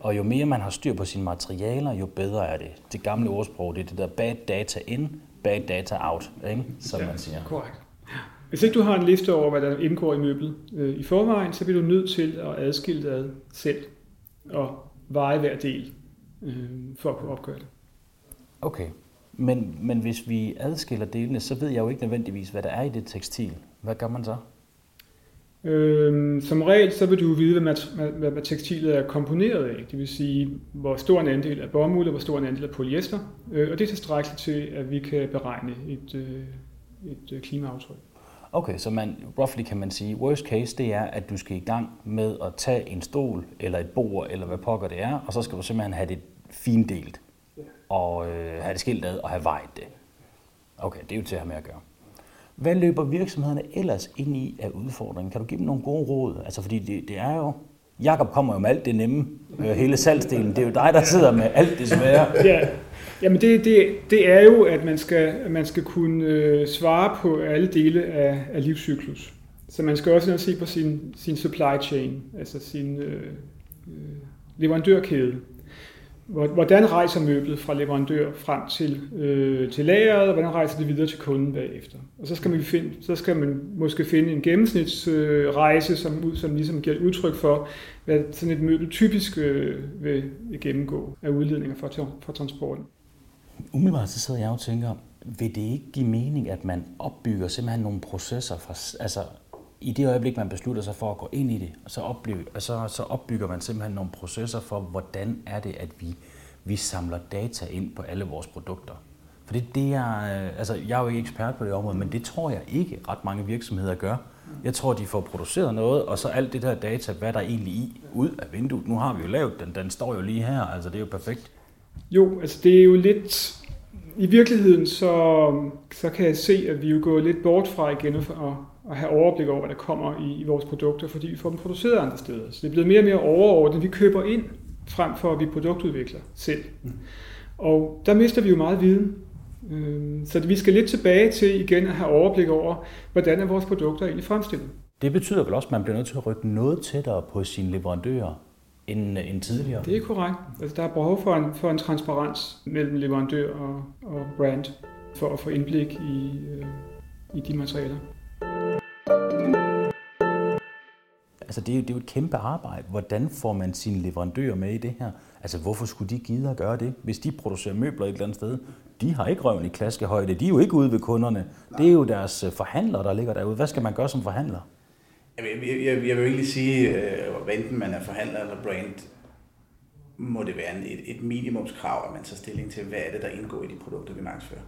Og jo mere man har styr på sine materialer, jo bedre er det. Det gamle ordsprog, det er det der bad data in, bad data out, ikke? som ja, man siger. Korrekt. Hvis ikke du har en liste over, hvad der indgår i møblet øh, i forvejen, så bliver du nødt til at adskille det selv og veje hver del øh, for at kunne opgøre det. Okay, men, men hvis vi adskiller delene, så ved jeg jo ikke nødvendigvis, hvad der er i det tekstil. Hvad gør man så? Øh, som regel så vil du vide, hvad, hvad, hvad tekstilet er komponeret af. Det vil sige, hvor stor en andel er bomuld og hvor stor en andel er polyester. Øh, og det er tilstrækkeligt til, at vi kan beregne et, øh, et øh, klimaaftryk. Okay, så man, roughly kan man sige, worst case, det er, at du skal i gang med at tage en stol, eller et bord, eller hvad pokker det er, og så skal du simpelthen have det findelt, og øh, have det skilt ad, og have vejet det. Okay, det er jo til at have med at gøre. Hvad løber virksomhederne ellers ind i af udfordringen? Kan du give dem nogle gode råd? Altså, fordi det, det er jo... Jakob kommer jo med alt det nemme, øh, hele salgsdelen. Det er jo dig, der sidder med alt det svære. Ja, Jamen det, det, det er jo, at man skal, man skal kunne øh, svare på alle dele af, af livscyklus. Så man skal også se på sin, sin supply chain, altså sin øh, øh, leverandørkæde. Hvordan rejser møblet fra leverandør frem til, øh, til lageret, og hvordan rejser det videre til kunden bagefter? Og så skal man, finde, så skal man måske finde en gennemsnitsrejse, øh, som, som ligesom giver et udtryk for, hvad sådan et møbel typisk øh, vil gennemgå af udledninger fra, fra transporten. Umiddelbart så sidder jeg og tænker, vil det ikke give mening, at man opbygger simpelthen nogle processer fra, altså i det øjeblik, man beslutter sig for at gå ind i det, så, opbygger, så, så opbygger man simpelthen nogle processer for, hvordan er det, at vi, vi samler data ind på alle vores produkter. For det, det er, øh, altså jeg er jo ikke ekspert på det område, men det tror jeg ikke ret mange virksomheder gør. Jeg tror, de får produceret noget, og så alt det der data, hvad der er egentlig i, ud af vinduet. Nu har vi jo lavet den, den står jo lige her, altså det er jo perfekt. Jo, altså det er jo lidt... I virkeligheden så, så kan jeg se, at vi er jo gået lidt bort fra igen at, at have overblik over, hvad der kommer i, i vores produkter, fordi vi får dem produceret andre steder. Så det er blevet mere og mere overordnet. Vi køber ind, frem for at vi produktudvikler selv. Mm. Og der mister vi jo meget viden. Øhm, så vi skal lidt tilbage til igen at have overblik over, hvordan er vores produkter egentlig fremstillet. Det betyder vel også, at man bliver nødt til at rykke noget tættere på sine leverandører end, end tidligere. Det er korrekt. Altså, der er behov for en, for en transparens mellem leverandør og, og brand, for at få indblik i, øh, i de materialer. Altså, det er, jo, det er jo et kæmpe arbejde. Hvordan får man sine leverandører med i det her? Altså, hvorfor skulle de gide at gøre det? Hvis de producerer møbler et eller andet sted, de har ikke røven i klaskehøjde. De er jo ikke ude ved kunderne. Det er jo deres øh, forhandlere, der ligger derude. Hvad skal man gøre som forhandler? Jeg, jeg, jeg, jeg vil egentlig sige, øh, at enten man er forhandler eller brand, må det være et, et minimumskrav, at man tager stilling til, hvad er det, der indgår i de produkter, vi markedsfører.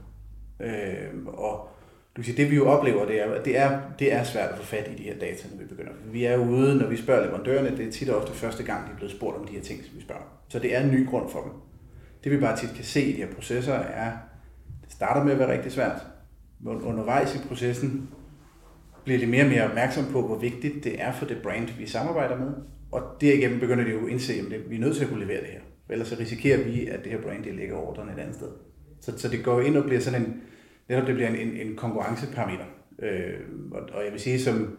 Øh, og du kan sige, det vi jo oplever, det er, det er, det er svært at få fat i de her data, når vi begynder. Vi er ude, når vi spørger leverandørerne, det er tit og ofte første gang, de er blevet spurgt om de her ting, som vi spørger. Så det er en ny grund for dem. Det vi bare tit kan se i de her processer er, det starter med at være rigtig svært. men Undervejs i processen bliver de mere og mere opmærksom på, hvor vigtigt det er for det brand, vi samarbejder med. Og derigennem begynder de jo at indse, at vi er nødt til at kunne levere det her. Ellers så risikerer vi, at det her brand det lægger ordren et andet sted. Så, så det går ind og bliver sådan en, netop det bliver en, en, en konkurrenceparameter. Øh, og, og jeg vil sige, som,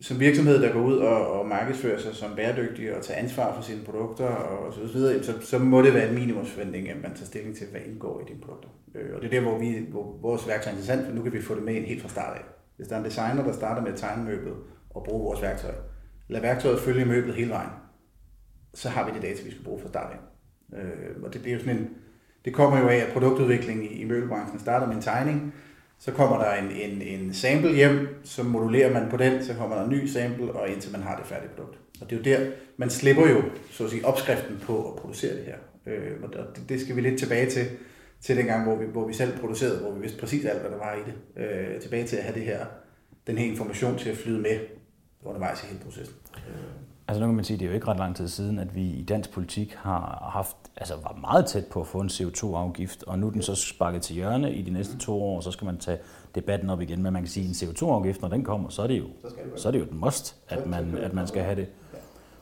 som virksomhed, der går ud og, og markedsfører sig som bæredygtig og tager ansvar for sine produkter og så videre, så, så må det være en minimumsforventning, at man tager stilling til, hvad indgår i dine produkter. Øh, og det er der, hvor, vi, hvor vores værktøj er interessant, for nu kan vi få det med ind helt fra start af. Hvis der er en designer, der starter med at tegne møblet og bruge vores værktøj, lad værktøjet følge møblet hele vejen, så har vi det data, vi skal bruge fra start af. Øh, og det bliver jo sådan en, det kommer jo af, at produktudviklingen i, i møbelbranchen starter med en tegning, så kommer der en, en, en sample hjem, så modulerer man på den, så kommer der en ny sample, og indtil man har det færdige produkt. Og det er jo der, man slipper jo, så at sige, opskriften på at producere det her. Øh, og det, det skal vi lidt tilbage til, til den gang, hvor vi, hvor vi selv producerede, hvor vi vidste præcis alt, hvad der var i det. Øh, tilbage til at have det her, den her information til at flyde med undervejs i hele processen. Øh. Altså nu kan man sige, at det er jo ikke ret lang tid siden, at vi i dansk politik har haft, altså var meget tæt på at få en CO2-afgift, og nu er den så sparket til hjørne i de næste to år, så skal man tage debatten op igen. Men man kan sige, at en CO2-afgift, når den kommer, så er det jo, så, er det jo et must, at man, at man skal have det.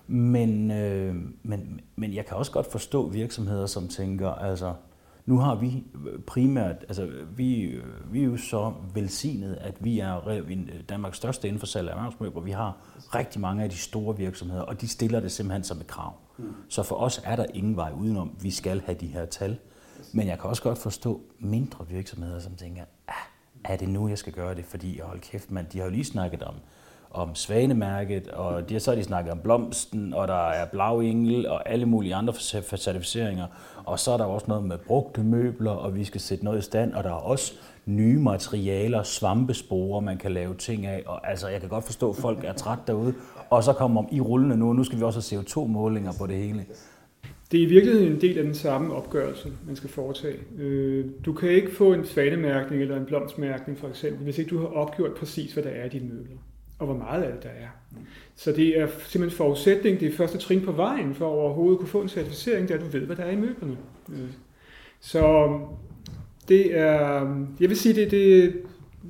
Men, øh, men, men jeg kan også godt forstå virksomheder, som tænker, altså, nu har vi primært, altså vi, vi er jo så velsignet, at vi er Danmarks største inden for salg af erhvervsmøbler. Vi har rigtig mange af de store virksomheder, og de stiller det simpelthen som et krav. Mm. Så for os er der ingen vej udenom, vi skal have de her tal. Men jeg kan også godt forstå mindre virksomheder, som tænker, ah, er det nu, jeg skal gøre det? Fordi, hold kæft, man, de har jo lige snakket om, om svanemærket, og de, så har de snakket om blomsten, og der er blau engel, og alle mulige andre certificeringer. Og så er der også noget med brugte møbler, og vi skal sætte noget i stand, og der er også nye materialer, svampesporer, man kan lave ting af. Og altså, jeg kan godt forstå, at folk er træt derude, og så kommer I rullende nu, og nu skal vi også have CO2-målinger på det hele. Det er i virkeligheden en del af den samme opgørelse, man skal foretage. Øh, du kan ikke få en svanemærkning eller en blomstmærkning for eksempel, hvis ikke du har opgjort præcis, hvad der er i dine møbler, og hvor meget af det der er. Så det er simpelthen forudsætning, det er første trin på vejen for at overhovedet kunne få en certificering, det er, at du ved, hvad der er i møblerne. Så øhm, det er, jeg vil sige, det, det,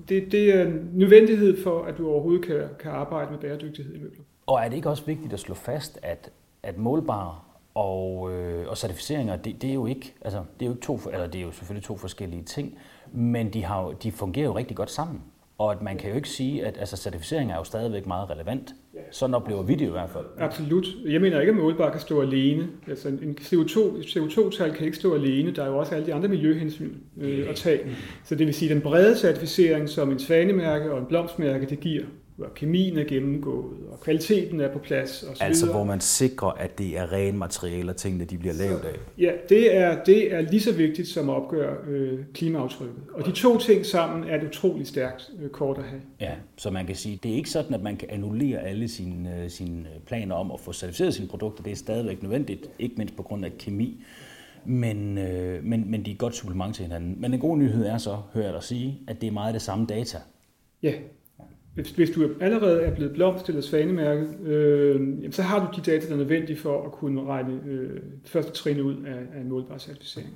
det, det er en nødvendighed for, at du overhovedet kan, kan arbejde med bæredygtighed i møbler. Og er det ikke også vigtigt at slå fast, at, at målbare og, øh, og certificeringer, det, det, er jo ikke, altså, det er jo to, eller det er jo selvfølgelig to forskellige ting, men de, har de fungerer jo rigtig godt sammen. Og at man kan jo ikke sige, at altså, certificering er jo stadigvæk meget relevant. Sådan oplever vi det i hvert fald. Absolut. Jeg mener ikke, at målbar kan stå alene. Altså, en CO2, CO2-tal kan ikke stå alene. Der er jo også alle de andre miljøhensyn øh, at tage. Så det vil sige, at den brede certificering, som en svanemærke og en blomstmærke, det giver, hvor kemien er gennemgået, og kvaliteten er på plads. Og så altså videre. hvor man sikrer, at det er ren materialer, tingene de bliver lavet af. Ja, det er, det er lige så vigtigt som at opgøre øh, klimaaftrykket. Og de to ting sammen er et utroligt stærkt øh, kort at have. Ja, så man kan sige, det er ikke sådan, at man kan annullere alle sine, øh, sine planer om at få certificeret sine produkter. Det er stadigvæk nødvendigt, ikke mindst på grund af kemi. Men, øh, men, men de er et godt supplement til hinanden. Men en god nyhed er så, hører jeg dig sige, at det er meget det samme data. Ja, hvis, hvis du allerede er blevet blomst eller svanemærke, øh, så har du de data, der er nødvendige for at kunne regne øh, første trin ud af, af en målbar certificering.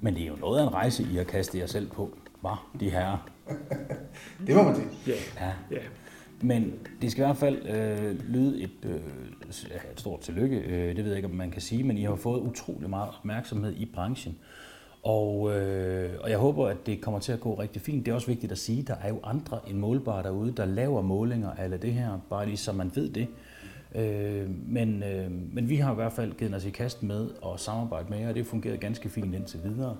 Men det er jo noget af en rejse, I har kastet jer selv på, var de her. det må man sige. Ja. ja. ja. Men det skal i hvert fald øh, lyde et, øh, et stort tillykke. Øh, det ved jeg ikke, om man kan sige, men I har fået utrolig meget opmærksomhed i branchen. Og, øh, og jeg håber, at det kommer til at gå rigtig fint. Det er også vigtigt at sige, at der er jo andre end målbare derude, der laver målinger af det her, bare lige så man ved det. Øh, men, øh, men vi har i hvert fald givet os i kast med at samarbejde med jer, og det fungerer ganske fint indtil videre.